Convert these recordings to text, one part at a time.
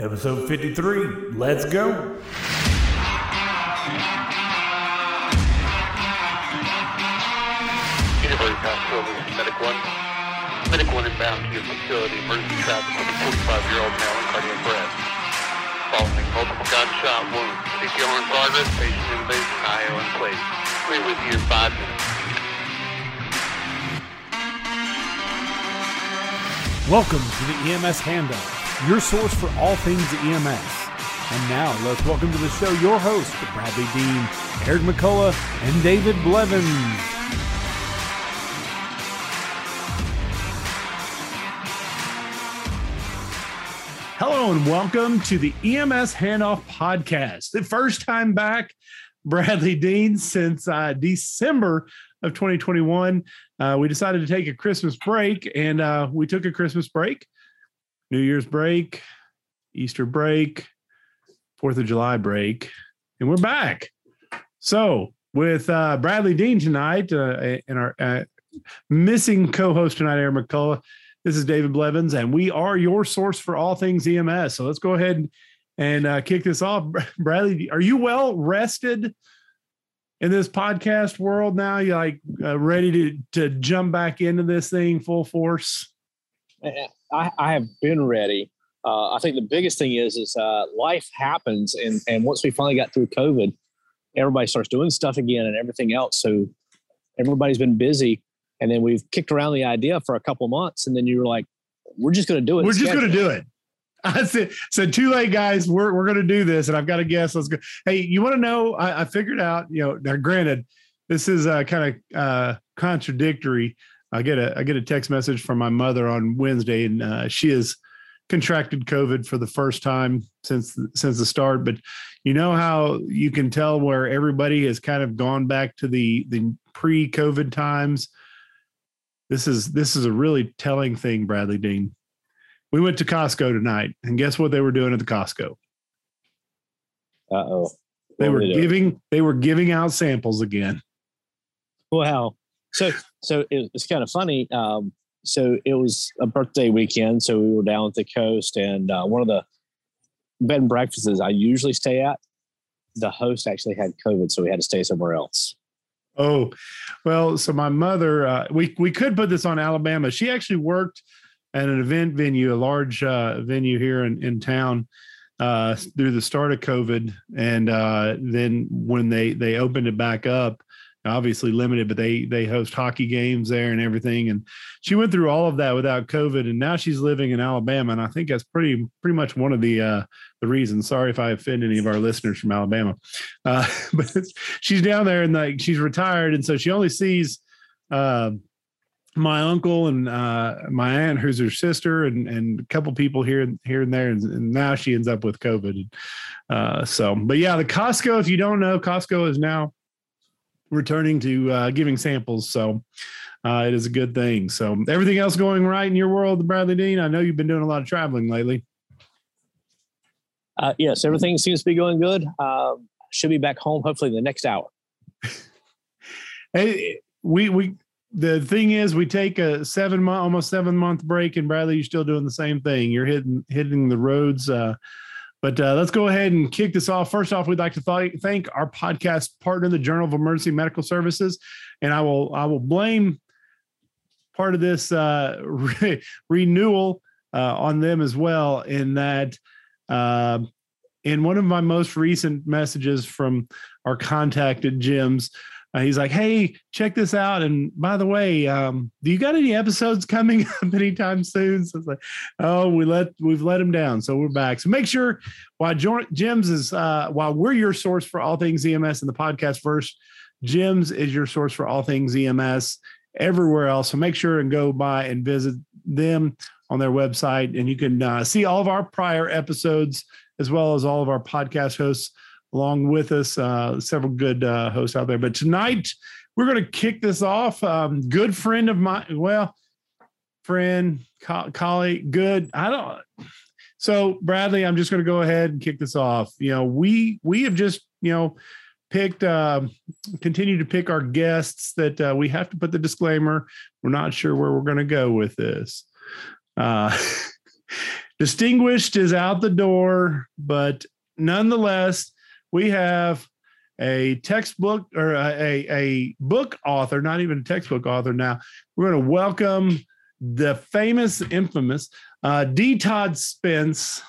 Episode 53. Let's go. University Hospital, Medic 1. Medic 1 inbound to your facility. Emergency traffic with a 45-year-old male in cardiac arrest. Following multiple gunshot wounds. CPR in progress. Patient intubated. IO in place. We're with you in five minutes. Welcome to the EMS Handoff, your source for all things EMS. And now let's welcome to the show your hosts, Bradley Dean, Eric McCullough, and David Blevins. Hello and welcome to the EMS Handoff Podcast. The first time back, Bradley Dean, since uh, December of 2021. Uh, we decided to take a Christmas break, and uh, we took a Christmas break, New Year's break, Easter break, Fourth of July break, and we're back. So, with uh, Bradley Dean tonight uh, and our uh, missing co host tonight, Aaron McCullough, this is David Blevins, and we are your source for all things EMS. So, let's go ahead and, and uh, kick this off. Bradley, are you well rested? in this podcast world now? You like uh, ready to to jump back into this thing full force? I, I have been ready. Uh, I think the biggest thing is is uh, life happens, and and once we finally got through COVID, everybody starts doing stuff again and everything else. So everybody's been busy, and then we've kicked around the idea for a couple months, and then you were like, "We're just going to do it." We're just going to do it. I said, said too late, guys. We're we're gonna do this, and I've got a guess. Let's go. Hey, you want to know? I, I, figured out. You know, now granted, this is uh, kind of uh, contradictory. I get a I get a text message from my mother on Wednesday, and uh, she has contracted COVID for the first time since since the start. But you know how you can tell where everybody has kind of gone back to the the pre-COVID times. This is this is a really telling thing, Bradley Dean we went to Costco tonight, and guess what they were doing at the Costco? Uh oh. They were, giving they were giving out samples again. Wow. So so it, it's kind of funny. Um, so it was a birthday weekend, so we were down at the coast, and uh, one of the bed and breakfasts I usually stay at, the host actually had COVID, so we had to stay somewhere else. Oh, well, so my mother, uh, we we could put this on Alabama. She actually worked at an event venue, a large uh, venue here in, in town uh, through the start of COVID. And uh, then when they, they opened it back up, obviously limited, but they, they host hockey games there and everything. And she went through all of that without COVID. And now she's living in Alabama. And I think that's pretty, pretty much one of the, uh, the reasons. Sorry if I offend any of our listeners from Alabama. Uh, but she's down there and like she's retired. And so she only sees, uh, my uncle and uh, my aunt, who's her sister, and and a couple people here and here and there, and, and now she ends up with COVID. Uh, so, but yeah, the Costco. If you don't know, Costco is now returning to uh, giving samples. So. Uh, it is a good thing. So, everything else going right in your world, Bradley Dean? I know you've been doing a lot of traveling lately. Uh, yes, everything seems to be going good. Um, should be back home hopefully the next hour. hey, we we the thing is, we take a seven month, almost seven month break, and Bradley, you're still doing the same thing. You're hitting hitting the roads. Uh, but uh, let's go ahead and kick this off. First off, we'd like to th- thank our podcast partner, the Journal of Emergency Medical Services, and I will I will blame part of this uh, re- renewal uh, on them as well. In that, uh, in one of my most recent messages from our contacted JEMS uh, he's like, "Hey, check this out!" And by the way, um, do you got any episodes coming up anytime soon? So it's like, "Oh, we let we've let him down, so we're back." So make sure while JEMS is uh, while we're your source for all things EMS in the podcast first, JEMS is your source for all things EMS everywhere else. So make sure and go by and visit them on their website, and you can uh, see all of our prior episodes as well as all of our podcast hosts along with us. Uh, several good uh, hosts out there. But tonight we're going to kick this off. Um, good friend of mine, well, friend, co- colleague, good. I don't. So Bradley, I'm just going to go ahead and kick this off. You know, we we have just you know picked uh, continue to pick our guests that uh, we have to put the disclaimer we're not sure where we're going to go with this uh, distinguished is out the door, but nonetheless, we have a textbook or a, a book author, not even a textbook author now. We're going to welcome the famous, infamous uh, D. Todd Spence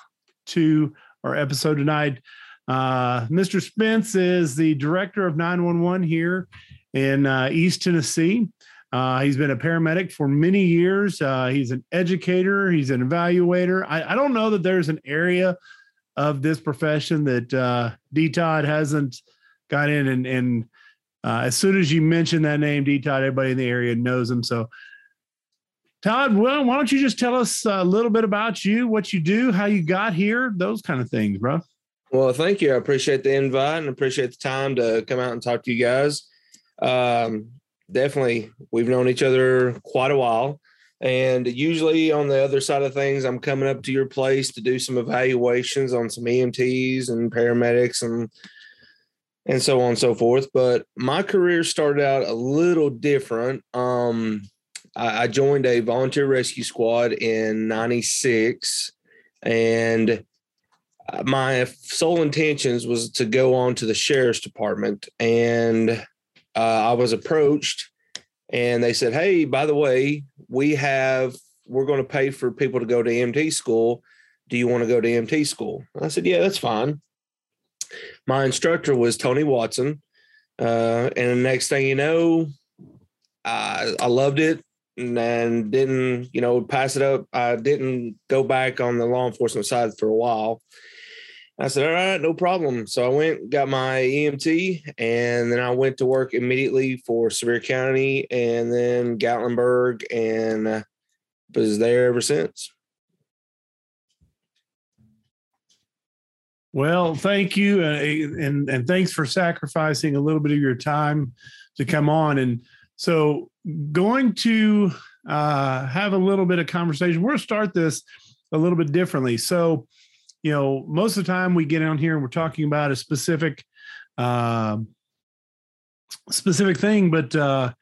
to our episode tonight. Uh, Mr. Spence is the director of 911 here in uh, East Tennessee. Uh, he's been a paramedic for many years. Uh, he's an educator, he's an evaluator. I, I, don't know that there's an area of this profession that uh, D. Todd hasn't got in. And, and uh, as soon as you mention that name, D. Todd, everybody in the area knows him. So, Todd, well, why don't you just tell us a little bit about you, what you do, how you got here, those kind of things, bro? Well, thank you. I appreciate the invite and appreciate the time to come out and talk to you guys. Um, definitely, we've known each other quite a while. And usually on the other side of things, I'm coming up to your place to do some evaluations on some EMTs and paramedics and and so on and so forth. But my career started out a little different. Um, I, I joined a volunteer rescue squad in '96, and my sole intentions was to go on to the sheriff's department and uh, i was approached and they said hey by the way we have we're going to pay for people to go to EMT school. Do you want to go to EMT school? I said yeah that's fine. My instructor was tony watson uh, and the next thing you know I, I loved it and didn't you know pass it up. I didn't go back on the law enforcement side for a while I said, all right, no problem. So I went, got my EMT, and then I went to work immediately for Sevier County and then Gatlinburg and uh, was there ever since. Well, thank you, uh, and and thanks for sacrificing a little bit of your time to come on. And so, going to uh, have a little bit of conversation. We're start this a little bit differently. So, you know, most of the time we get on here and we're talking about a specific, uh, specific thing. But uh,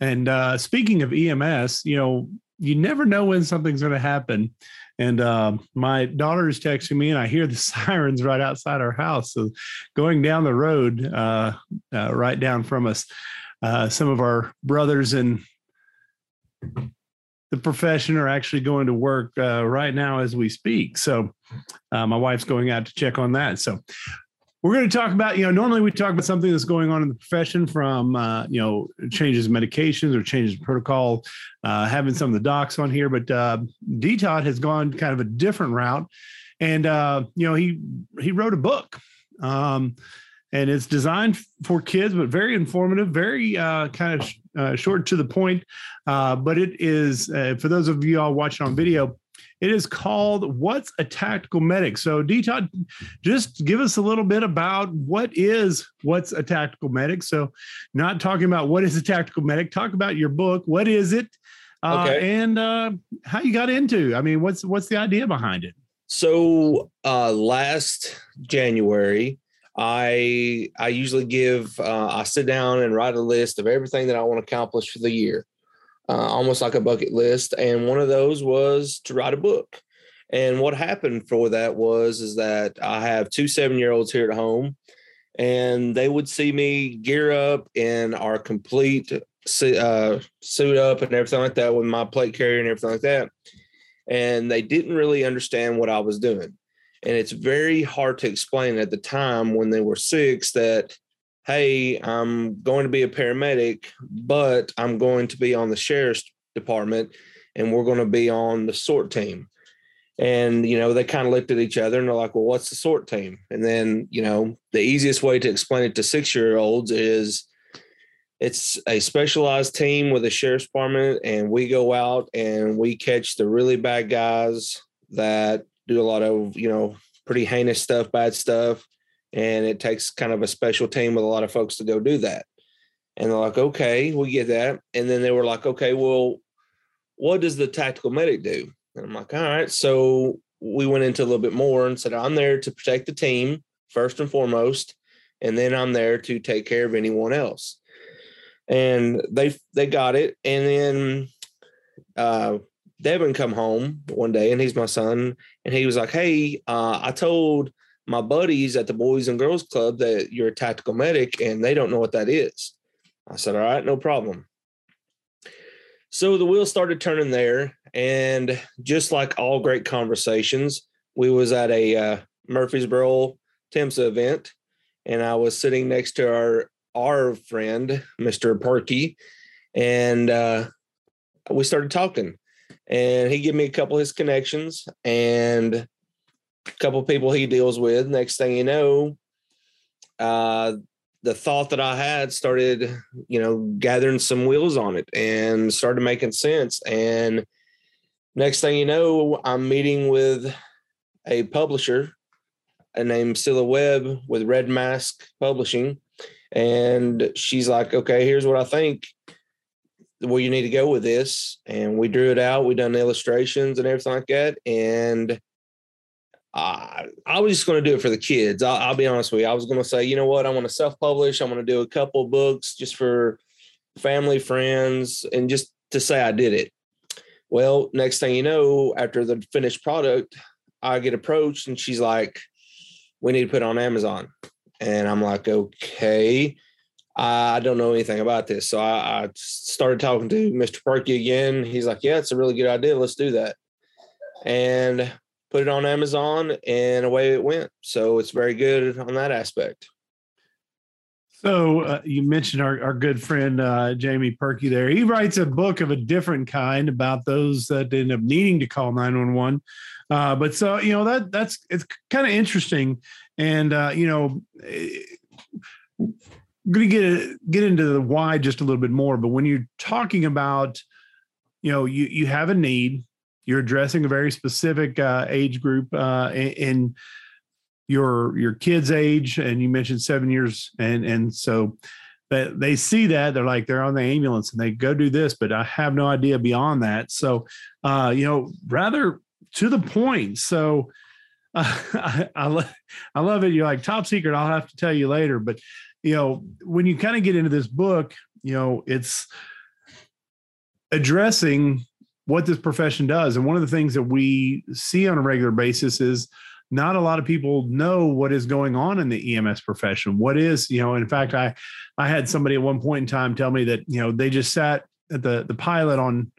and uh, speaking of EMS, you know, you never know when something's going to happen. And uh, my daughter is texting me, and I hear the sirens right outside our house. So, going down the road, uh, uh, right down from us, uh, some of our brothers and the profession are actually going to work uh, right now as we speak. So uh, my wife's going out to check on that. So we're going to talk about, you know, normally we talk about something that's going on in the profession from, uh, you know, changes in medications or changes in protocol, uh, having some of the docs on here, but uh, Todd has gone kind of a different route. And, uh, you know, he, he wrote a book. Um, and it's designed for kids, but very informative, very uh, kind of uh, short to the point. Uh, but it is uh, for those of you all watching on video. It is called "What's a Tactical Medic." So, D. Todd, just give us a little bit about what is what's a tactical medic. So, not talking about what is a tactical medic. Talk about your book. What is it? Uh, okay. And uh, how you got into? I mean, what's what's the idea behind it? So, last January, I I usually give uh, I sit down and write a list of everything that I want to accomplish for the year, uh, almost like a bucket list. And one of those was to write a book. And what happened for that was is that I have two seven year olds here at home, and they would see me gear up in our complete uh, suit up and everything like that with my plate carrier and everything like that. And they didn't really understand what I was doing. And it's very hard to explain at the time when they were six that, hey, I'm going to be a paramedic, but I'm going to be on the sheriff's department and we're going to be on the sort team. And, you know, they kind of looked at each other and they're like, well, what's the sort team? And then, you know, the easiest way to explain it to six year olds is it's a specialized team with a sheriff's department. And we go out and we catch the really bad guys that do a lot of you know pretty heinous stuff, bad stuff, and it takes kind of a special team with a lot of folks to go do that. And they're like, okay, we get that. And then they were like, okay, well, what does the tactical medic do? And I'm like, all right. So we went into a little bit more and said, I'm there to protect the team first and foremost, and then I'm there to take care of anyone else. And they they got it. And then uh, Devin come home one day, and he's my son, and he was like, "Hey, uh, I told my buddies at the Boys and Girls Club that you're a tactical medic, and they don't know what that is." I said, "All right, no problem." So the wheels started turning there, and just like all great conversations, we was at a uh, Murfreesboro TIMSA event, and I was sitting next to our our friend, Mr. Perky, and uh, we started talking. And he gave me a couple of his connections and a couple of people he deals with. Next thing you know, uh, the thought that I had started, you know, gathering some wheels on it and started making sense. And next thing you know, I'm meeting with a publisher named Scylla Webb with Red Mask Publishing. And she's like, okay, here's what I think where you need to go with this. And we drew it out. We done illustrations and everything like that. And I, I was just going to do it for the kids. I'll, I'll be honest with you. I was going to say, you know what? I want to self publish. I'm going to do a couple books just for family, friends, and just to say I did it. Well, next thing you know, after the finished product, I get approached and she's like, we need to put on Amazon. And I'm like, okay. I don't know anything about this. So I, I started talking to Mr. Perky again. He's like, Yeah, it's a really good idea. Let's do that. And put it on Amazon and away it went. So it's very good on that aspect. So uh, you mentioned our, our good friend uh, Jamie Perky there. He writes a book of a different kind about those that end up needing to call 911. Uh, but so, you know, that that's it's kind of interesting. And, uh, you know, I'm going to get get into the why just a little bit more. But when you're talking about, you know, you you have a need, you're addressing a very specific uh, age group uh, in your your kid's age, and you mentioned seven years, and and so that they see that they're like they're on the ambulance and they go do this, but I have no idea beyond that. So, uh, you know, rather to the point. So. Uh, I, I, lo- I love it. You're like top secret. I'll have to tell you later, but you know, when you kind of get into this book, you know, it's addressing what this profession does. And one of the things that we see on a regular basis is not a lot of people know what is going on in the EMS profession. What is, you know, in fact, I I had somebody at one point in time tell me that, you know, they just sat at the the pilot on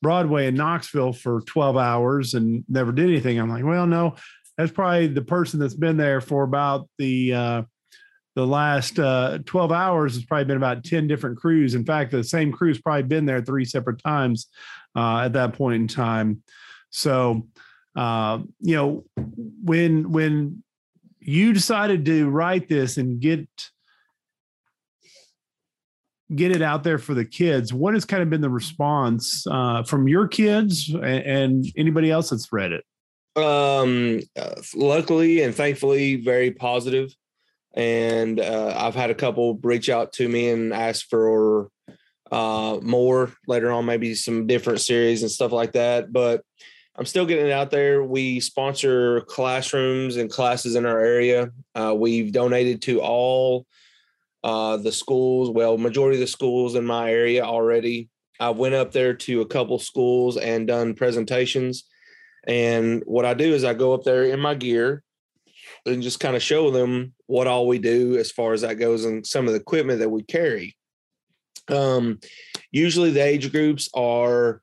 Broadway in Knoxville for 12 hours and never did anything. I'm like, well, no, that's probably the person that's been there for about the uh, the last uh, 12 hours has probably been about 10 different crews. In fact, the same crew's probably been there three separate times uh, at that point in time. So, uh, you know, when when you decided to write this and get get it out there for the kids, what has kind of been the response uh, from your kids and, and anybody else that's read it? Um, uh, luckily and thankfully, very positive and uh, I've had a couple reach out to me and ask for uh, more later on, maybe some different series and stuff like that. But I'm still getting it out there. We sponsor classrooms and classes in our area. Uh, we've donated to all uh, the schools, well, majority of the schools in my area already. I went up there to a couple schools and done presentations. And what I do is I go up there in my gear and just kind of show them what all we do as far as that goes and some of the equipment that we carry. Um, usually the age groups are,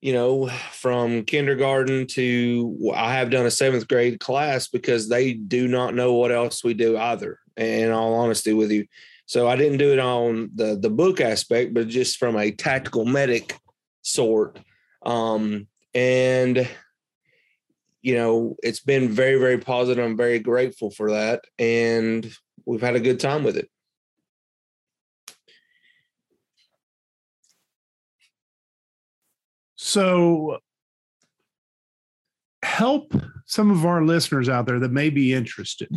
you know, from kindergarten to I have done a seventh grade class because they do not know what else we do either. In all honesty with you, so I didn't do it on the the book aspect, but just from a tactical medic sort. Um, and you know, it's been very, very positive. I'm very grateful for that. And we've had a good time with it. So, help some of our listeners out there that may be interested.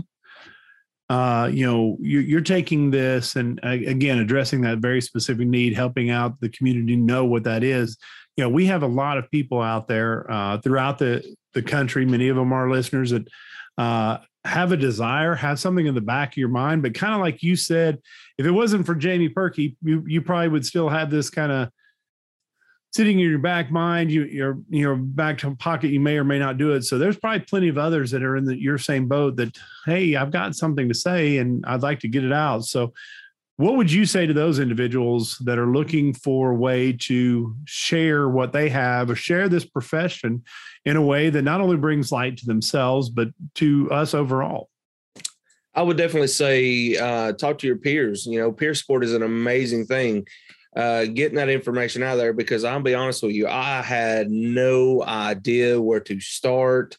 Uh, you know, you're, you're taking this and again addressing that very specific need, helping out the community know what that is. You know, we have a lot of people out there uh, throughout the the country. Many of them are listeners that uh, have a desire, have something in the back of your mind. But kind of like you said, if it wasn't for Jamie Perky, you you probably would still have this kind of sitting in your back mind, you, you're your back to pocket, you may or may not do it. So there's probably plenty of others that are in the, your same boat that, hey, I've got something to say and I'd like to get it out. So what would you say to those individuals that are looking for a way to share what they have or share this profession in a way that not only brings light to themselves, but to us overall? I would definitely say uh, talk to your peers. You know, peer support is an amazing thing. Uh, getting that information out there because I'll be honest with you, I had no idea where to start,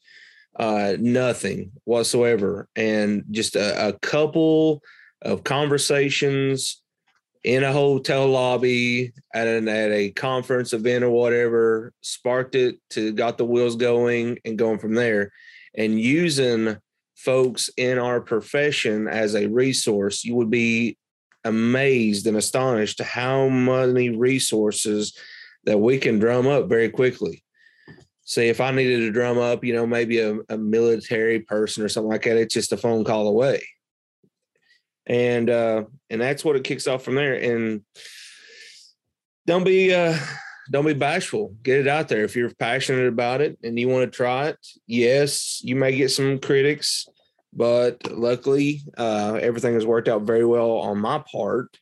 uh, nothing whatsoever. And just a, a couple of conversations in a hotel lobby at an at a conference event or whatever sparked it to got the wheels going and going from there. And using folks in our profession as a resource you would be amazed and astonished to how many resources that we can drum up very quickly. Say if i needed to drum up you know maybe a, a military person or something like that it's just a phone call away and uh and that's what it kicks off from there. And don't be uh don't be bashful. Get it out there. If you're passionate about it and you want to try it yes you may get some critics but luckily uh everything has worked out very well on my part.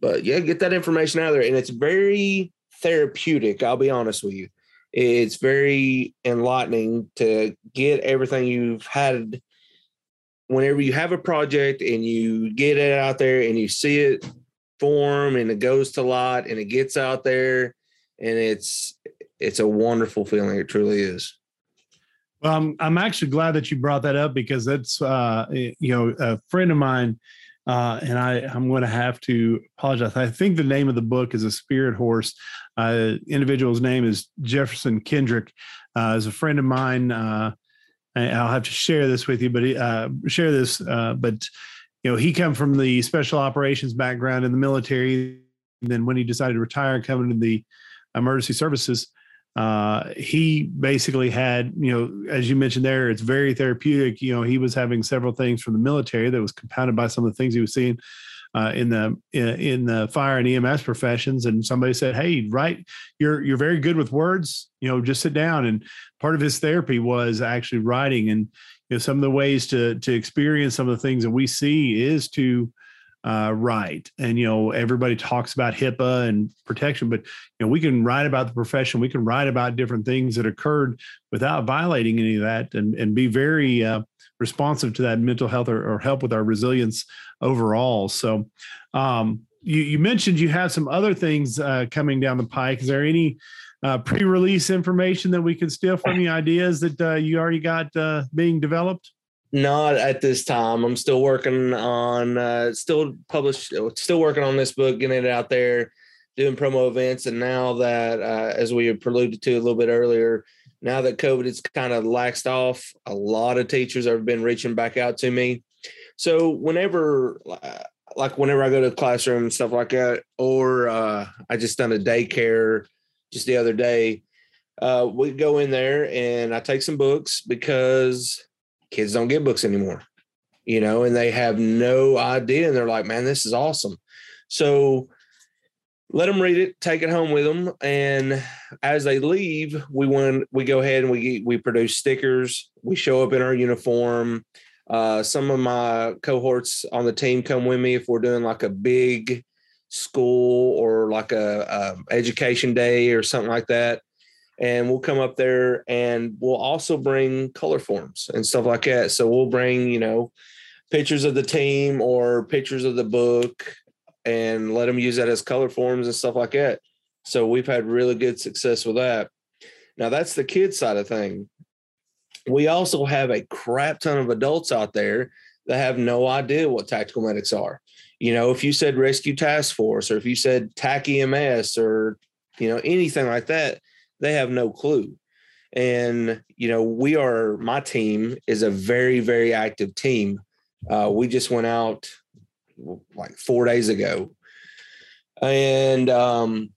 But yeah get that information out there. And it's very therapeutic i'll be honest with you. It's very enlightening to get everything you've had whenever you have a project and you get it out there and you see it form and it goes to lot and it gets out there and it's it's a wonderful feeling it truly is well i'm, I'm actually glad that you brought that up because that's uh you know a friend of mine uh, and I, I'm going to have to apologize. I think the name of the book is a spirit horse. Uh, individual's name is Jefferson Kendrick. Uh, is a friend of mine. Uh, I'll have to share this with you, but uh, share this. Uh, but you know, he come from the special operations background in the military. And then when he decided to retire, coming to the emergency services, uh, he basically had, you know, as you mentioned there, it's very therapeutic. You know, he was having several things from the military that was compounded by some of the things he was seeing uh, in the in the fire and EMS professions, and somebody said, "Hey, right, you're you're very good with words. You know, just sit down." And part of his therapy was actually writing, and you know, some of the ways to to experience some of the things that we see is to uh, write. And you know, everybody talks about HIPAA and protection, but you know, we can write about the profession. We can write about different things that occurred without violating any of that, and and be very uh, responsive to that mental health or, or help with our resilience overall. So, um, you, you, mentioned you have some other things uh, coming down the pike. Is there any uh, pre-release information that we can steal from you? Ideas that uh, you already got uh, being developed? Not at this time. I'm still working on, uh, still published, still working on this book, getting it out there, doing promo events, and now that, uh, as we had preluded to a little bit earlier, now that COVID has kind of laxed off, a lot of teachers have been reaching back out to me. So whenever, uh, like whenever I go to the classroom and stuff like that, or uh, I just done a daycare just the other day, uh, we go in there and I take some books because kids don't get books anymore, you know, and they have no idea. And they're like, man, this is awesome. So let them read it, take it home with them, and as they leave, we want we go ahead and we we produce stickers. We show up in our uniform. Uh, some of my cohorts on the team come with me if we're doing like a big school or like a, a education day or something like that, and we'll come up there and we'll also bring color forms and stuff like that. So we'll bring you know pictures of the team or pictures of the book and let them use that as color forms and stuff like that. So we've had really good success with that. Now that's the kid side of thing. We also have a crap ton of adults out there that have no idea what tactical medics are. You know, if you said rescue task force or if you said TAC EMS or, you know, anything like that, they have no clue. And, you know, we are, my team is a very, very active team. Uh, we just went out like four days ago. And um,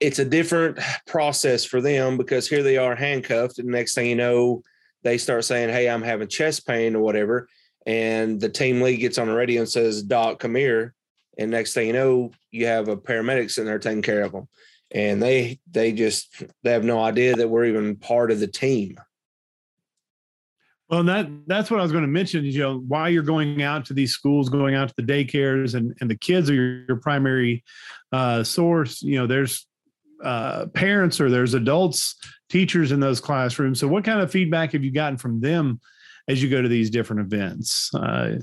it's a different process for them because here they are handcuffed. And next thing you know, they start saying, Hey, I'm having chest pain or whatever. And the team lead gets on the radio and says, Doc, come here. and next thing you know, you have a paramedic sitting there taking care of them, and they they just they have no idea that we're even part of the team. Well, that that's what I was going to mention. You know, why you're going out to these schools, going out to the daycares, and and the kids are your, your primary uh, source. You know, there's uh, parents or there's adults, teachers in those classrooms. So, what kind of feedback have you gotten from them as you go to these different events? Uh,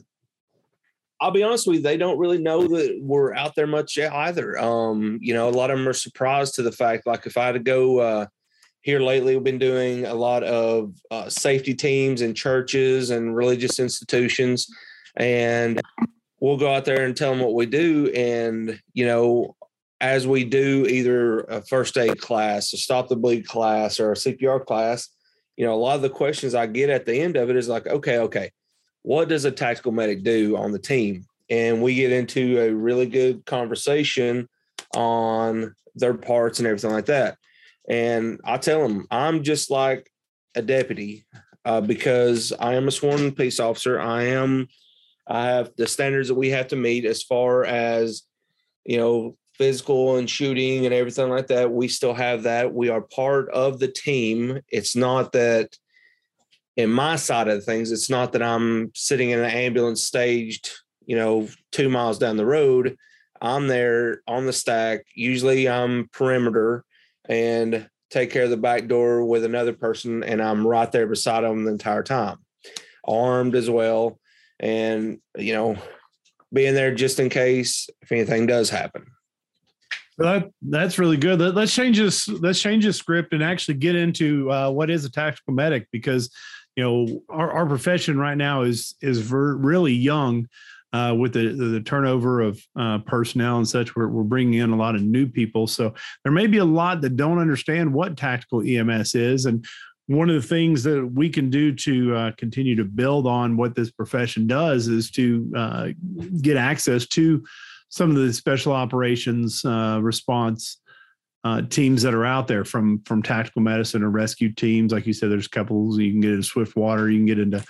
I'll be honest with you, they don't really know that we're out there much either. Um, you know, a lot of them are surprised to the fact, like if I had to go uh, here lately, we've been doing a lot of uh, safety teams in churches and religious institutions. And we'll go out there and tell them what we do. And, you know, as we do either a first aid class, a stop the bleed class, or a CPR class, you know, a lot of the questions I get at the end of it is like, okay, okay, what does a tactical medic do on the team? And we get into a really good conversation on their parts and everything like that. And I tell them, I'm just like a deputy uh, because I am a sworn peace officer. I am, I have the standards that we have to meet as far as, you know, physical and shooting and everything like that. We still have that. We are part of the team. It's not that in my side of things, it's not that I'm sitting in an ambulance staged, you know, two miles down the road. I'm there on the stack. Usually I'm perimeter and take care of the back door with another person, and I'm right there beside them the entire time, armed as well. And, you know, being there just in case if anything does happen. That that's really good. Let, us change this. Let's change the script and actually get into uh, what is a tactical medic because you know our, our profession right now is is ver- really young uh, with the, the turnover of uh, personnel and such. We're, we're bringing in a lot of new people, so there may be a lot that don't understand what tactical EMS is, and one of the things that we can do to uh, continue to build on what this profession does is to uh, get access to some of the special operations uh, response uh, teams that are out there from from tactical medicine or rescue teams. Like you said, there's couples you can get into swift water, you can get into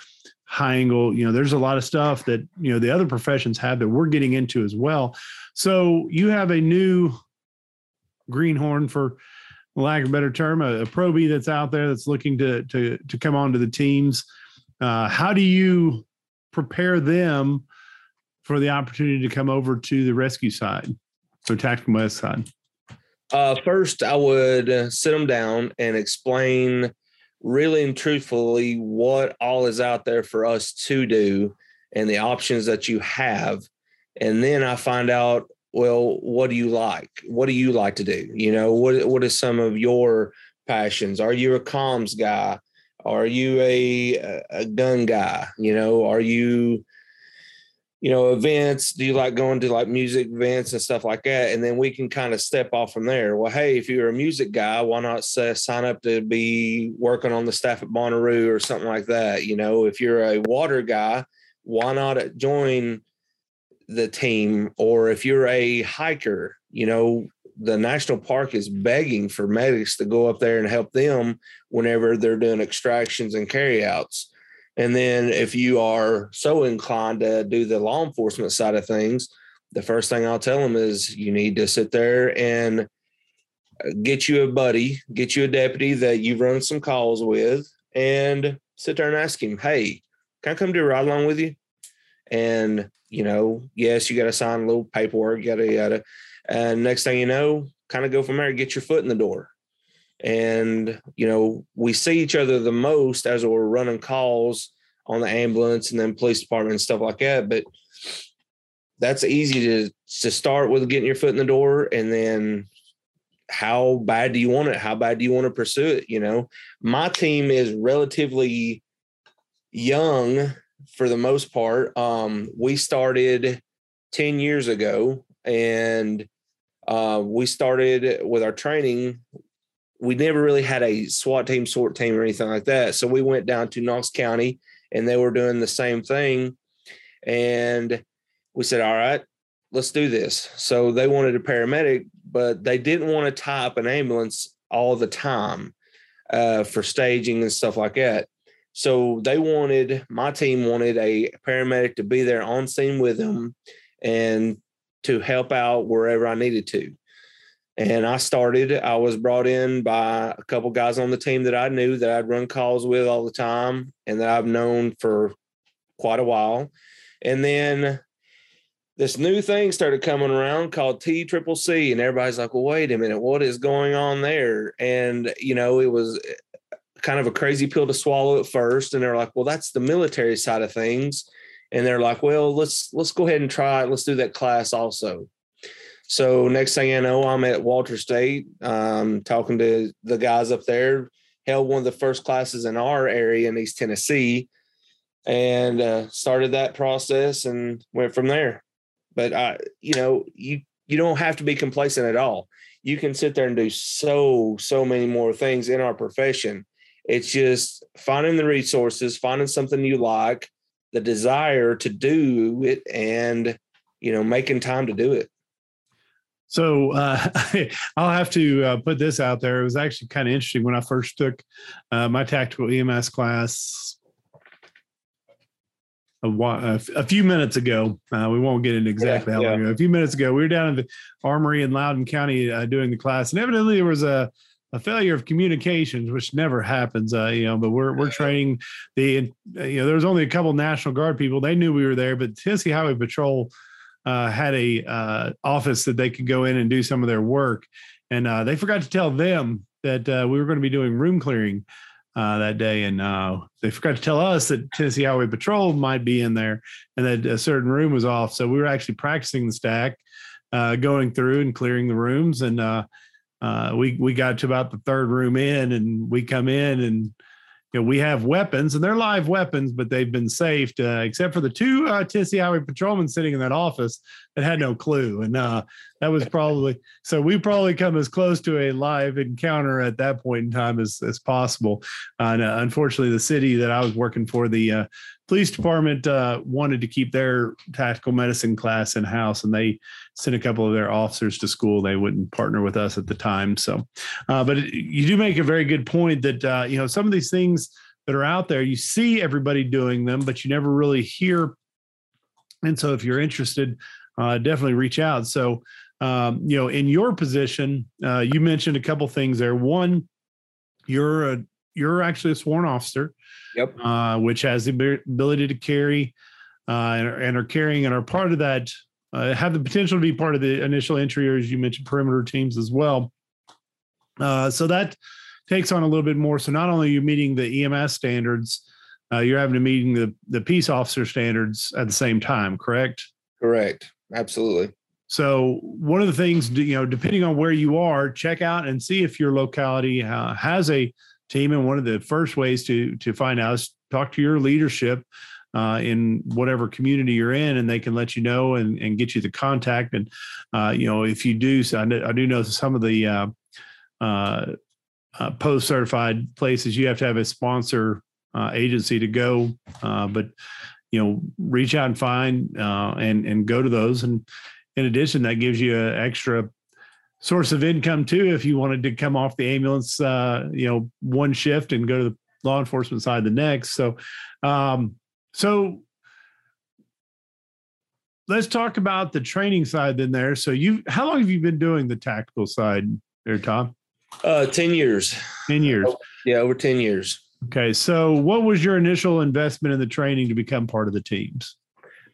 high angle. You know, there's a lot of stuff that you know the other professions have that we're getting into as well. So you have a new greenhorn for lack of a better term, a, a probie that's out there that's looking to to to come onto the teams. Uh, how do you prepare them for the opportunity to come over to the rescue side, so tactical medicine side? Uh, first, I would uh, sit them down and explain really and truthfully what all is out there for us to do and the options that you have. And then I find out, well, what do you like? What do you like to do? You know, what what is some of your passions? Are you a comms guy? Are you a a gun guy? You know, are you you know, events? Do you like going to like music events and stuff like that? And then we can kind of step off from there. Well, hey, if you're a music guy, why not say, sign up to be working on the staff at Bonnaroo or something like that? You know, if you're a water guy, why not join the team? Or if you're a hiker, you know, the national park is begging for medics to go up there and help them whenever they're doing extractions and carryouts and then if you are so inclined to do the law enforcement side of things, the first thing I'll tell them is you need to sit there and uh, get you a buddy, get you a deputy that you've run some calls with, and sit there and ask him, hey, can I come do a ride along with you? And, you know, yes, you got to sign a little paperwork, yada, yada. And next thing you know, kind of go from there, get your foot in the door and you know we see each other the most as we're running calls on the ambulance and then police department and stuff like that but that's easy to to start with getting your foot in the door and then how bad do you want it? How bad do you want to pursue it? You know my team is relatively young for the most part. Um, we started 10 years ago and uh, we started with our training we never really had a SWAT team, sort team, or anything like that. So we went down to Knox County and they were doing the same thing. And we said, all right, let's do this. So they wanted a paramedic, but they didn't want to tie up an ambulance all the time uh, for staging and stuff like that. So they wanted, my team wanted a paramedic to be there on scene with them and to help out wherever I needed to. And I started, I was brought in by a couple guys on the team that I knew that I'd run calls with all the time and that I've known for quite a while. And then this new thing started coming around called T Triple C, and everybody's like, "Well, wait a minute, what is going on there?" And you know, it was eh, kind of a crazy pill to swallow at first, and they're like, "Well, that's the military side of things," and they're like, "Well, let's let's go ahead and try it. Let's do that class also." So next thing I know, I'm at Walters State, um, talking to the guys up there. Held one of the first classes in our area in East Tennessee, and uh, started that process and went from there. But I, you know, you you don't have to be complacent at all. You can sit there and do so so many more things in our profession. It's just finding the resources, finding something you like, the desire to do it, and you know, making time to do it. So uh, I'll have to uh, put this out there. It was actually kind of interesting when I first took uh, my tactical EMS class a, a few minutes ago. Uh, we won't get into exactly yeah, how long ago. A few minutes ago, we were down in the Armory in Loudon County uh, doing the class, and evidently there was a a failure of communications, which never happens, uh, you know. But we're we're training the, you know, there was only a couple National Guard people. They knew we were there, but Tennessee Highway Patrol uh, had a uh, office that they could go in and do some of their work, and uh, they forgot to tell them that uh, we were going to be doing room clearing uh, that day, and uh, they forgot to tell us that Tennessee Highway Patrol might be in there, and that a certain room was off. So we were actually practicing the stack, going through and clearing the rooms, and we we got to about the third room in, and we come in and you know, we have weapons and they're live weapons, but they've been saved, uh, except for the two uh, Tennessee Highway patrolmen sitting in that office that had no clue. And uh, that was probably so we probably come as close to a live encounter at that point in time as, as possible. and uh, unfortunately, the city that I was working for, the uh, police department uh, wanted to keep their tactical medicine class in house, and they sent a couple of their officers to school. They wouldn't partner with us at the time. So, uh, but it, you do make a very good point that uh, you know some of these things that are out there, you see everybody doing them, but you never really hear. And so, if you're interested, uh, definitely reach out. So, um, you know, in your position, uh, you mentioned a couple things there. One, you're a you're actually a sworn officer. Yep. Uh, which has the ability to carry uh, and, are, and, are, carrying and are part of that, uh, have the potential to be part of the initial entry, or as you mentioned, perimeter teams as well. Uh, so that takes on a little bit more. So not only are you meeting the EMS standards, uh, you're having to meeting the the peace officer standards at the same time. Correct. Correct. Absolutely. So one of the things, you know, depending on where you are, check out and see if your locality uh, has a team. And one of the first ways to to find out is talk to your leadership uh, in whatever community you're in, and they can let you know and, and get you the contact. And uh, you know, if you do, so I, do know some of the uh, uh, uh post certified places you have to have a sponsor agency to go, but you know, reach out and find and and go to those. And in addition, that gives you an extra source of income too if you wanted to come off the ambulance uh, you know one shift and go to the law enforcement side the next so um, so let's talk about the training side then there. So you how long have you been doing the tactical side there tom? Uh 10 years. 10 years. Yeah over 10 years. Okay so what was your initial investment in the training to become part of the teams?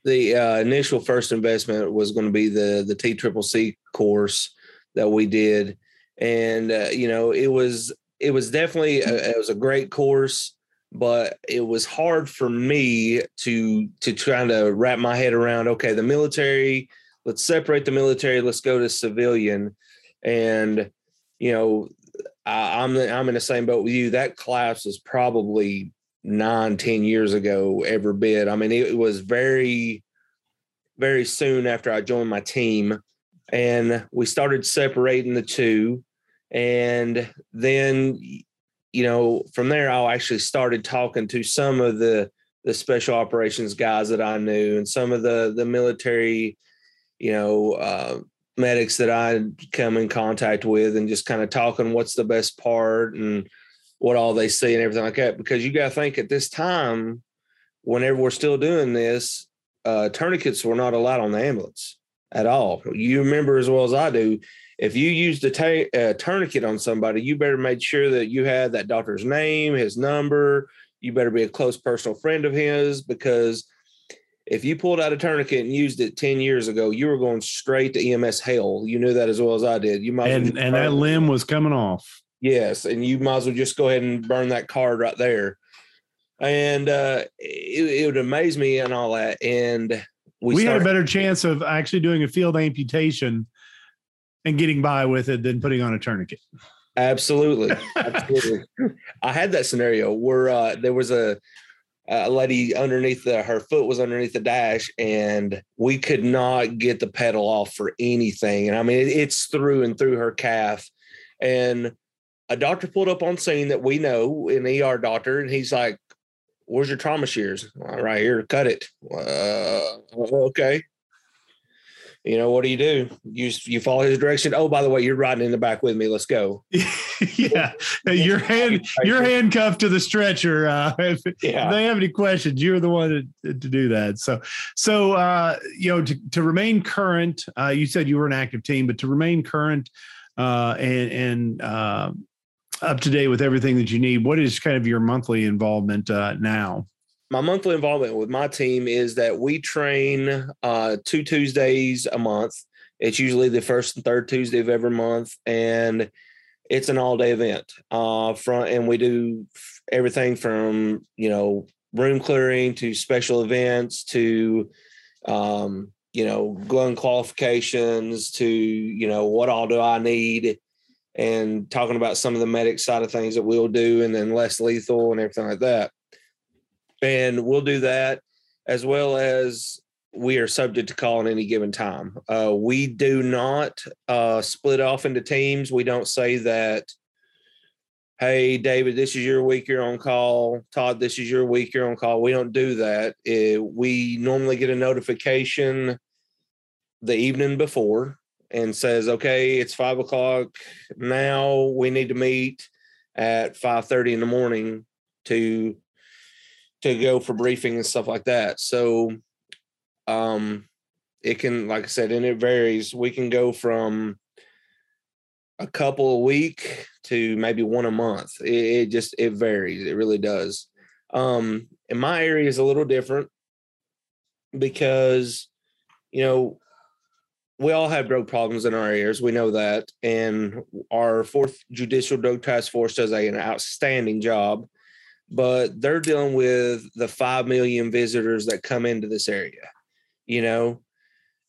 The uh, initial first investment was going to be the the T Triple C course, that we did, and uh, you know it was it was definitely a, it was a great course, but it was hard for me to to try to wrap my head around. Okay, the military. Let's separate the military. Let's go to civilian, and you know I, I'm I'm in the same boat with you. That class was probably nine, ten years ago, ever bit. I mean, it, it was very, very soon after I joined my team and we started separating the two and then you know from there i actually started talking to some of the the special operations guys that i knew and some of the the military you know uh, medics that i come in contact with and just kind of talking what's the best part and what all they see and everything like that because you got to think at this time whenever we're still doing this uh, tourniquets were not allowed on the ambulance at all. You remember as well as I do. If you used a uh, tourniquet on somebody, you better make sure that you had that doctor's name, his number. You better be a close personal friend of his because if you pulled out a tourniquet and used it 10 years ago, you were going straight to EMS hell. You knew that as well as I did. You might and, and that limb was coming off. Yes. And you might as well just go ahead and burn that card right there. And uh, it, it would amaze me and all that. And we, we had a better chance of actually doing a field amputation and getting by with it than putting on a tourniquet. Absolutely. Absolutely. I had that scenario where uh, there was a, a lady underneath the her foot was underneath the dash and we could not get the pedal off for anything and i mean it, it's through and through her calf and a doctor pulled up on scene that we know an er doctor and he's like where's your trauma shears right here cut it uh, okay you know what do you do? You you follow his direction. Oh by the way you're riding in the back with me. Let's go. Yeah. Your hand you're handcuffed to the stretcher uh, if, yeah. if, they have any questions you're the one to, to do that. So so uh, you know to, to remain current uh, you said you were an active team but to remain current uh, and and uh, up to date with everything that you need what is kind of your monthly involvement uh, now my monthly involvement with my team is that we train uh, two Tuesdays a month. It's usually the first and third Tuesday of every month, and it's an all day event. Uh, from and we do everything from you know room clearing to special events to um, you know gun qualifications to you know what all do I need and talking about some of the medic side of things that we'll do and then less lethal and everything like that and we'll do that as well as we are subject to call at any given time. Uh, we do not uh, split off into teams. We don't say that, hey, David, this is your week, you're on call. Todd, this is your week, you're on call. We don't do that. It, we normally get a notification the evening before and says, okay, it's five o'clock now. We need to meet at 5.30 in the morning to to go for briefing and stuff like that. So um it can like I said, and it varies. We can go from a couple a week to maybe one a month. It, it just it varies. It really does. Um and my area is a little different because you know we all have drug problems in our areas. We know that. And our fourth judicial drug task force does a, an outstanding job but they're dealing with the 5 million visitors that come into this area. You know,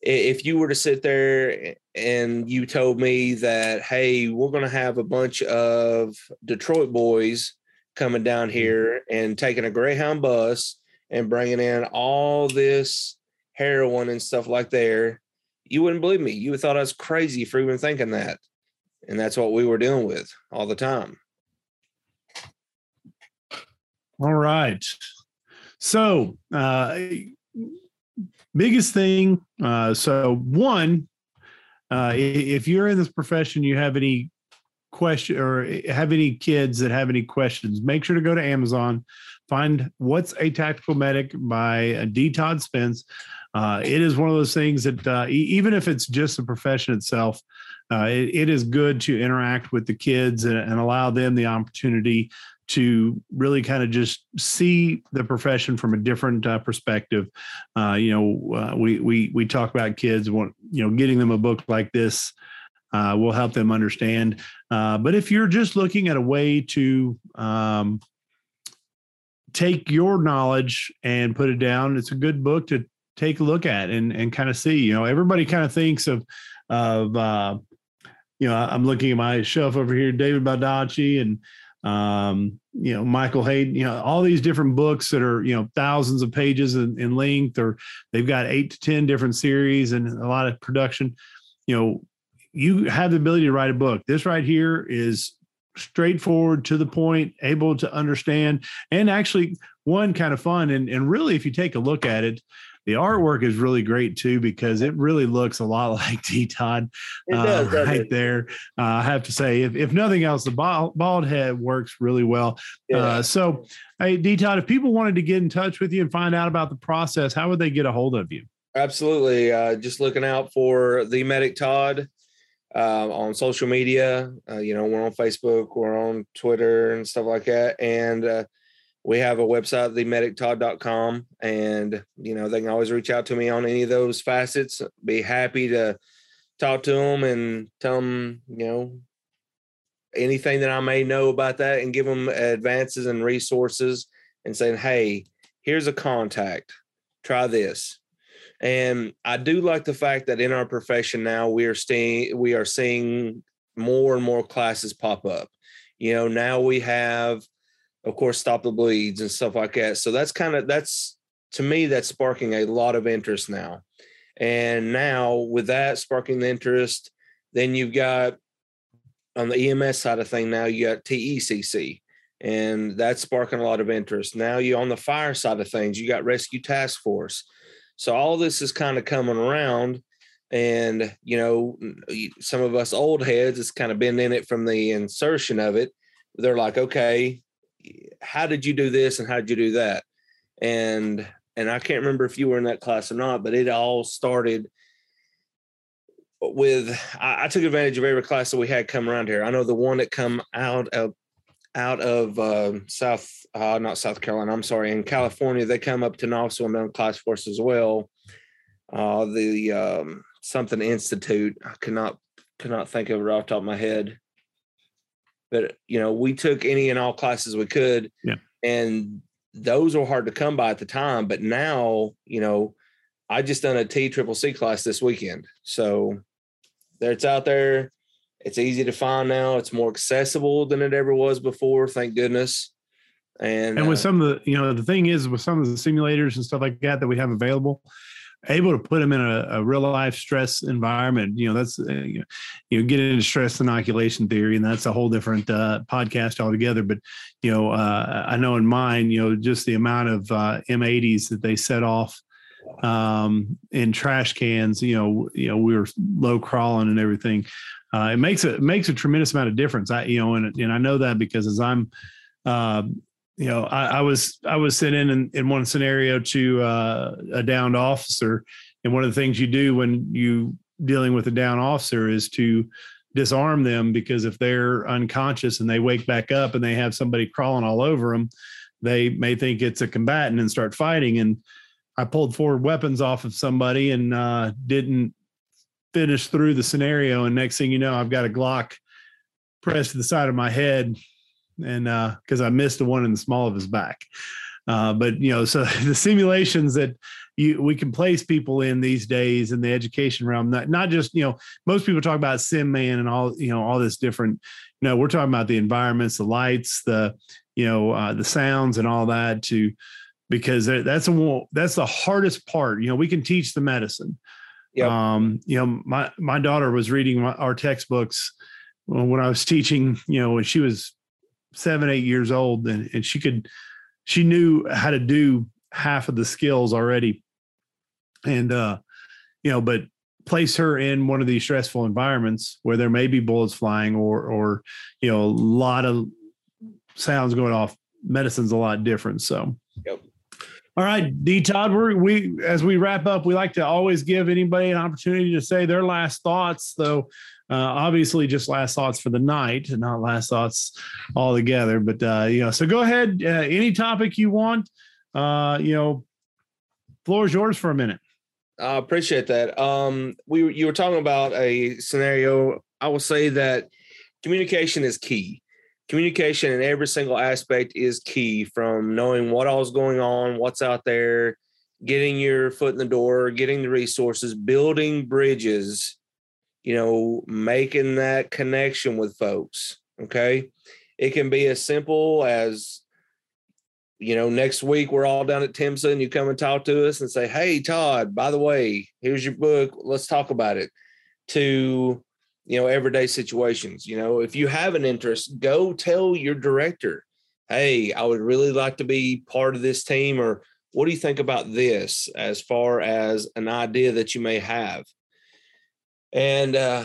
if you were to sit there and you told me that, hey, we're going to have a bunch of Detroit boys coming down mm-hmm. here and taking a Greyhound bus and bringing in all this heroin and stuff like there, you wouldn't believe me. You would thought I was crazy for even thinking that. And that's what we were dealing with all the time. All right. So, uh, biggest thing. Uh, so, one, uh, if you're in this profession, you have any question or have any kids that have any questions, make sure to go to Amazon, find what's a tactical medic by uh, D. Todd Spence. Uh, it is one of those things that uh, even if it's just the profession itself, uh, it, it is good to interact with the kids and, and, allow them the opportunity to really kind of just see the profession from a different uh, perspective. Uh, you know, uh, we we we talk about kids. Want you know, getting them a book like this uh, will help them understand. Uh, but if you're just looking at a way to um, take your knowledge and put it down, it's a good book to take a look at and and kind of see. You know, everybody kind of thinks of of uh, you know, I'm looking at my shelf over here, David Baldacci and um, you know, Michael Hayden, you know, all these different books that are, you know, thousands of pages in, in length, or they've got eight to 10 different series and a lot of production. You know, you have the ability to write a book. This right here is straightforward to the point, able to understand, and actually one kind of fun. And, and really, if you take a look at it, the artwork is really great too because it really looks a lot like D Todd uh, right it? there. Uh, I have to say, if, if nothing else, the bald, bald head works really well. Yeah. Uh, so, hey, D Todd, if people wanted to get in touch with you and find out about the process, how would they get a hold of you? Absolutely. Uh, just looking out for the medic Todd uh, on social media. Uh, you know, we're on Facebook, we're on Twitter and stuff like that. And uh, we have a website, themedictodd.com. And, you know, they can always reach out to me on any of those facets. Be happy to talk to them and tell them, you know, anything that I may know about that and give them advances and resources and saying, hey, here's a contact, try this. And I do like the fact that in our profession now we are seeing we are seeing more and more classes pop up. You know, now we have, of course, stop the bleeds and stuff like that. So that's kind of that's to me that's sparking a lot of interest now. And now with that sparking the interest, then you've got on the EMS side of thing now you got TECC and that's sparking a lot of interest. Now you're on the fire side of things, you got rescue task force. So all this is kind of coming around and you know some of us old heads has kind of been in it from the insertion of it. They're like, "Okay, how did you do this and how did you do that?" And and I can't remember if you were in that class or not, but it all started with I, I, took advantage of every class that we had come around here. I know the one that come out of out of uh, South, uh, not South Carolina. I'm sorry, in California, they come up to Knoxville and class force as well. Uh, the um, something institute. I cannot cannot think of it off top of my head. But you know, we took any and all classes we could. Yeah. And those were hard to come by at the time. But now, you know, I just done a T triple C class this weekend. So there it's out there. It's easy to find now. It's more accessible than it ever was before. Thank goodness. And and with uh, some of the, you know, the thing is with some of the simulators and stuff like that that we have available, able to put them in a, a real life stress environment. You know, that's uh, you, know, you get into stress inoculation theory, and that's a whole different uh, podcast altogether. But you know, uh, I know in mine, you know, just the amount of uh, M80s that they set off um, in trash cans. You know, you know, we were low crawling and everything. Uh, it makes a it makes a tremendous amount of difference. I you know, and and I know that because as I'm, uh, you know, I, I, was I was sitting in in one scenario to uh, a downed officer, and one of the things you do when you dealing with a down officer is to disarm them because if they're unconscious and they wake back up and they have somebody crawling all over them, they may think it's a combatant and start fighting and I pulled forward weapons off of somebody and uh, didn't finish through the scenario. And next thing you know, I've got a Glock pressed to the side of my head, and because uh, I missed the one in the small of his back. Uh, but you know, so the simulations that you we can place people in these days in the education realm, not not just you know, most people talk about SimMan and all you know all this different. You know, we're talking about the environments, the lights, the you know, uh, the sounds, and all that to because that's a that's the hardest part. You know, we can teach the medicine. Yep. Um, you know, my my daughter was reading my, our textbooks when I was teaching. You know, when she was seven, eight years old, and, and she could, she knew how to do half of the skills already. And uh, you know, but place her in one of these stressful environments where there may be bullets flying or or you know a lot of sounds going off. Medicine's a lot different so. Yep. All right, D. Todd, we're, we as we wrap up, we like to always give anybody an opportunity to say their last thoughts, though uh, obviously just last thoughts for the night, not last thoughts all together. But uh, you know, so go ahead, uh, any topic you want. Uh, you know, floor is yours for a minute. I appreciate that. Um, we you were talking about a scenario. I will say that communication is key communication in every single aspect is key from knowing what all's going on, what's out there, getting your foot in the door, getting the resources, building bridges, you know, making that connection with folks. Okay. It can be as simple as, you know, next week we're all down at Timson. and you come and talk to us and say, Hey, Todd, by the way, here's your book. Let's talk about it. To, you know everyday situations you know if you have an interest go tell your director hey i would really like to be part of this team or what do you think about this as far as an idea that you may have and uh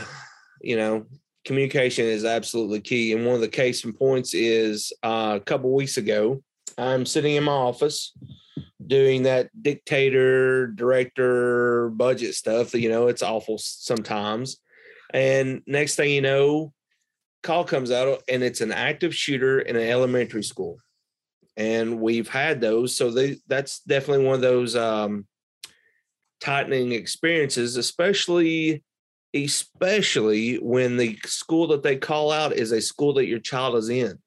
you know communication is absolutely key and one of the case in points is uh, a couple weeks ago i'm sitting in my office doing that dictator, director, budget stuff. You know, it's awful sometimes. And next thing you know, call comes out and it's an active shooter in an elementary school. And we've had those. So they, that's definitely one of those um, tightening experiences, especially especially when the school that they call out is a school that your child is in.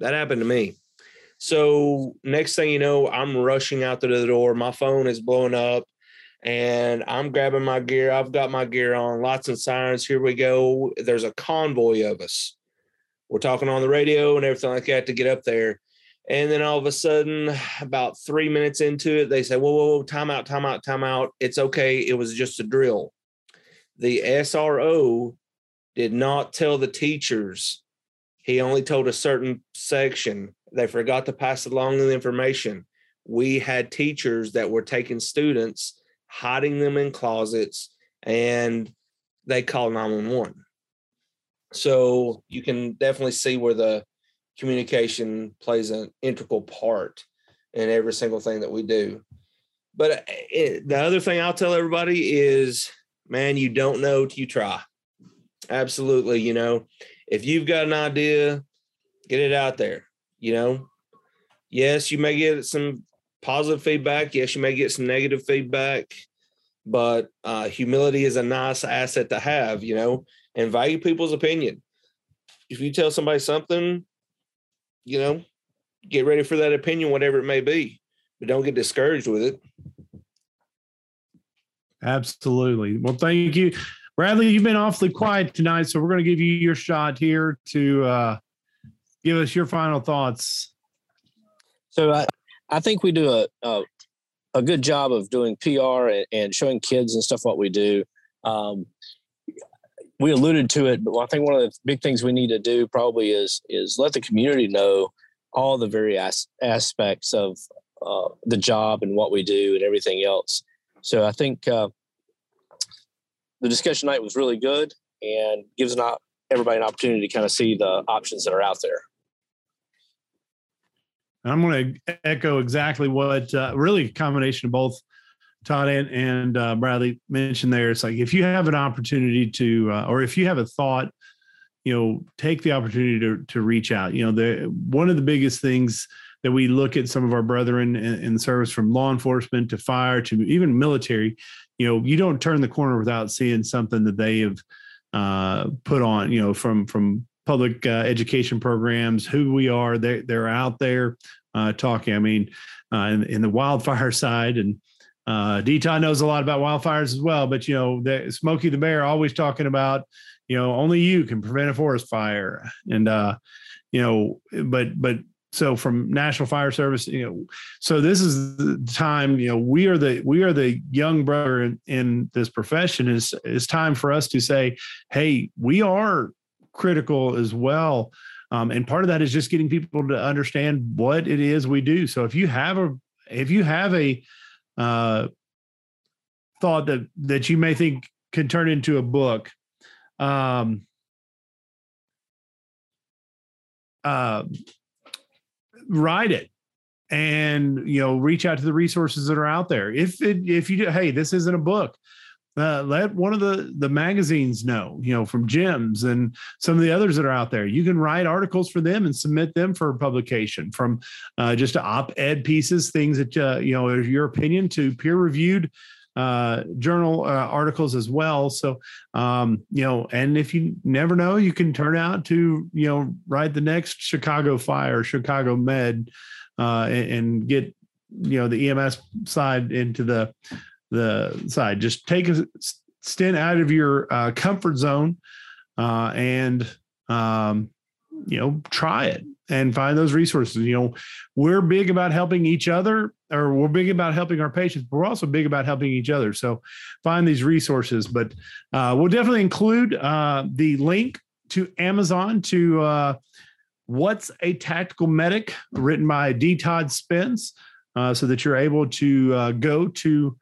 That happened to me. So next thing you know, I'm rushing out to the door. My phone is blowing up and I'm grabbing my gear. I've got my gear on, lots of sirens. Here we go. There's a convoy of us. We're talking on the radio and everything like that to get up there. And then all of a sudden, about three minutes into it, they say, Whoa, whoa, whoa, time out, time out, time out. It's okay. It was just a drill. The SRO did not tell the teachers, he only told a certain section. They forgot to pass along the information. We had teachers that were taking students hiding them in closets, and they called 911. So you can definitely see where the communication plays an integral part in every single thing that we do. But it, uh, the other thing I'll tell everybody is, man, you don't know till you try. Absolutely. You know, if you've got an idea, get it out there. You know, yes, you may get some positive feedback. Yes, you may get some negative feedback, but uh, humility is a nice asset to have, you know, and value people's opinion. If you tell somebody something, you know, get ready for that opinion, whatever it may be, but don't get discouraged with it. Absolutely. Well, thank you. Bradley, you've been awfully quiet tonight, so we're going to give you your shot here to uh, give us your final thoughts. So I, I think we do a, a, a good job of doing PR and, and, showing kids and stuff what we do. Um, we alluded to it, but I think one of the big things we need to do probably is is let the community know all the various aspects of uh, the job and what we do and everything else. So I think uh, the discussion night was really good and gives everybody an opportunity to kind of see the options that are out there. I'm going to echo exactly what uh, really a combination of both Todd and, and uh, Bradley mentioned there. It's like if you have an opportunity to, uh, or if you have a thought, you know, take the opportunity to to reach out. You know, the one of the biggest things that we look at some of our brethren in, in the service from law enforcement to fire to even military, you know, you don't turn the corner without seeing something that they have uh, put on, you know, from from public uh, education programs, who we are. They they're out there uh, talking. I mean, uh, in, in, the wildfire side, and uh, D. Todd knows a lot about wildfires as well. But you know, the, Smokey the Bear always talking about, you know, only you can prevent a forest fire, and uh, you know, but but so from national fire service you know so this is the time you know we are the we are the young brother in, in this profession. Is it's time for us to say hey we are critical as well. Um, and part of that is just getting people to understand what it is we do. So if you have a if you have a uh, thought that that you may think can turn into a book um, uh, write it and you know reach out to the resources that are out there. If it, if you do, hey this isn't a book uh, let one of the the magazines know you know from JEMS and some of the others that are out there. You can write articles for them and submit them for publication from uh, just op-ed pieces things that uh, you know your opinion to peer reviewed uh, journal uh, articles as well. So, um, you know, and if you never know, you can turn out to, you know, write the next Chicago Fire, Chicago Med, uh, and, and, get, you know, the EMS side into the the side. Just take a stint out of your uh, comfort zone uh, and, um, you know, try it and find those resources. You know, we're big about helping each other, or we're big about helping our patients, but we're also big about helping each other. So find these resources. But uh, we'll definitely include uh, the link to Amazon to uh, What's a Tactical Medic, written by D. Todd Spence, uh, so that you're able to uh, go to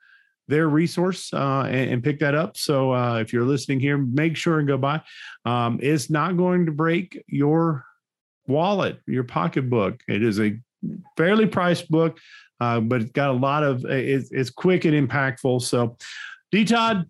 their resource uh, and, and, pick that up. So uh, if you're listening here, make sure and go by. Um, it's not going to break your wallet, your pocketbook. It is a fairly priced book, uh, but it's got a lot of it's, it's quick and impactful. So, D Todd,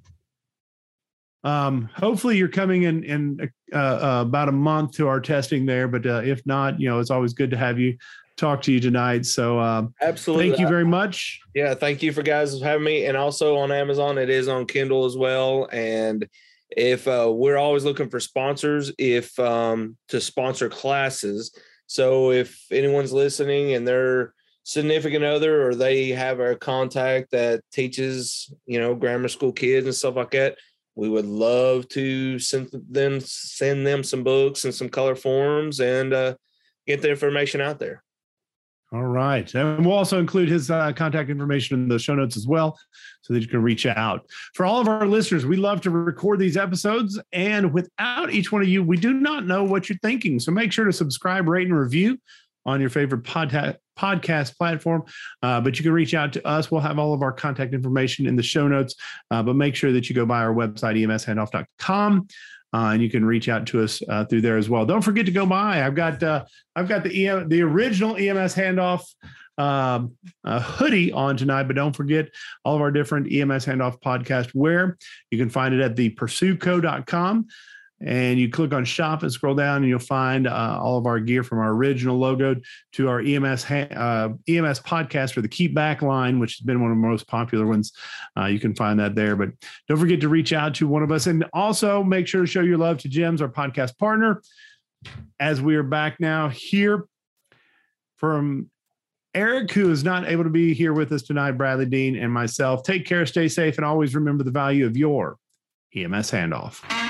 um, hopefully you're coming in in uh, uh, about a month to our testing there, but uh, if not, you know it's always good to have you talk to you tonight. So um, absolutely, thank you very much. Yeah, thank you for guys having me, and also on Amazon, it is on Kindle as well. And if uh, we're always looking for sponsors, if um, to sponsor classes. So if anyone's listening and they're significant other or they have a contact that teaches, you know, grammar school kids and stuff like that, we would love to send them send them some books and some color forms and uh, get the information out there. All right. And we'll also include his uh, contact information in the show notes as well so that you can reach out. For all of our listeners, we love to record these episodes. And without each one of you, we do not know what you're thinking. So make sure to subscribe, rate, and review on your favorite podcast podcast platform. Uh, but you can reach out to us. We'll have all of our contact information in the show notes. Uh, but make sure that you go by our website, emshandoff.com uh, and you can reach out to us uh, through there as well. Don't forget to go by. I've got uh, I've got the EM, the original EMS handoff um, uh, hoodie on tonight, but don't forget all of our different EMS handoff podcast. Where you can find it at the pursueco.com and you click on shop and scroll down and you'll find uh, all of our gear from our original logo to our EMS uh, EMS podcast for the Keep Back line, which has been one of the most popular ones. Uh, you can find that there. But don't forget to reach out to one of us and also make sure to show your love to JEMS, our podcast partner, as we are back now here from Eric, who is not able to be here with us tonight, Bradley Dean and myself. Take care, stay safe, and always remember the value of your EMS handoff.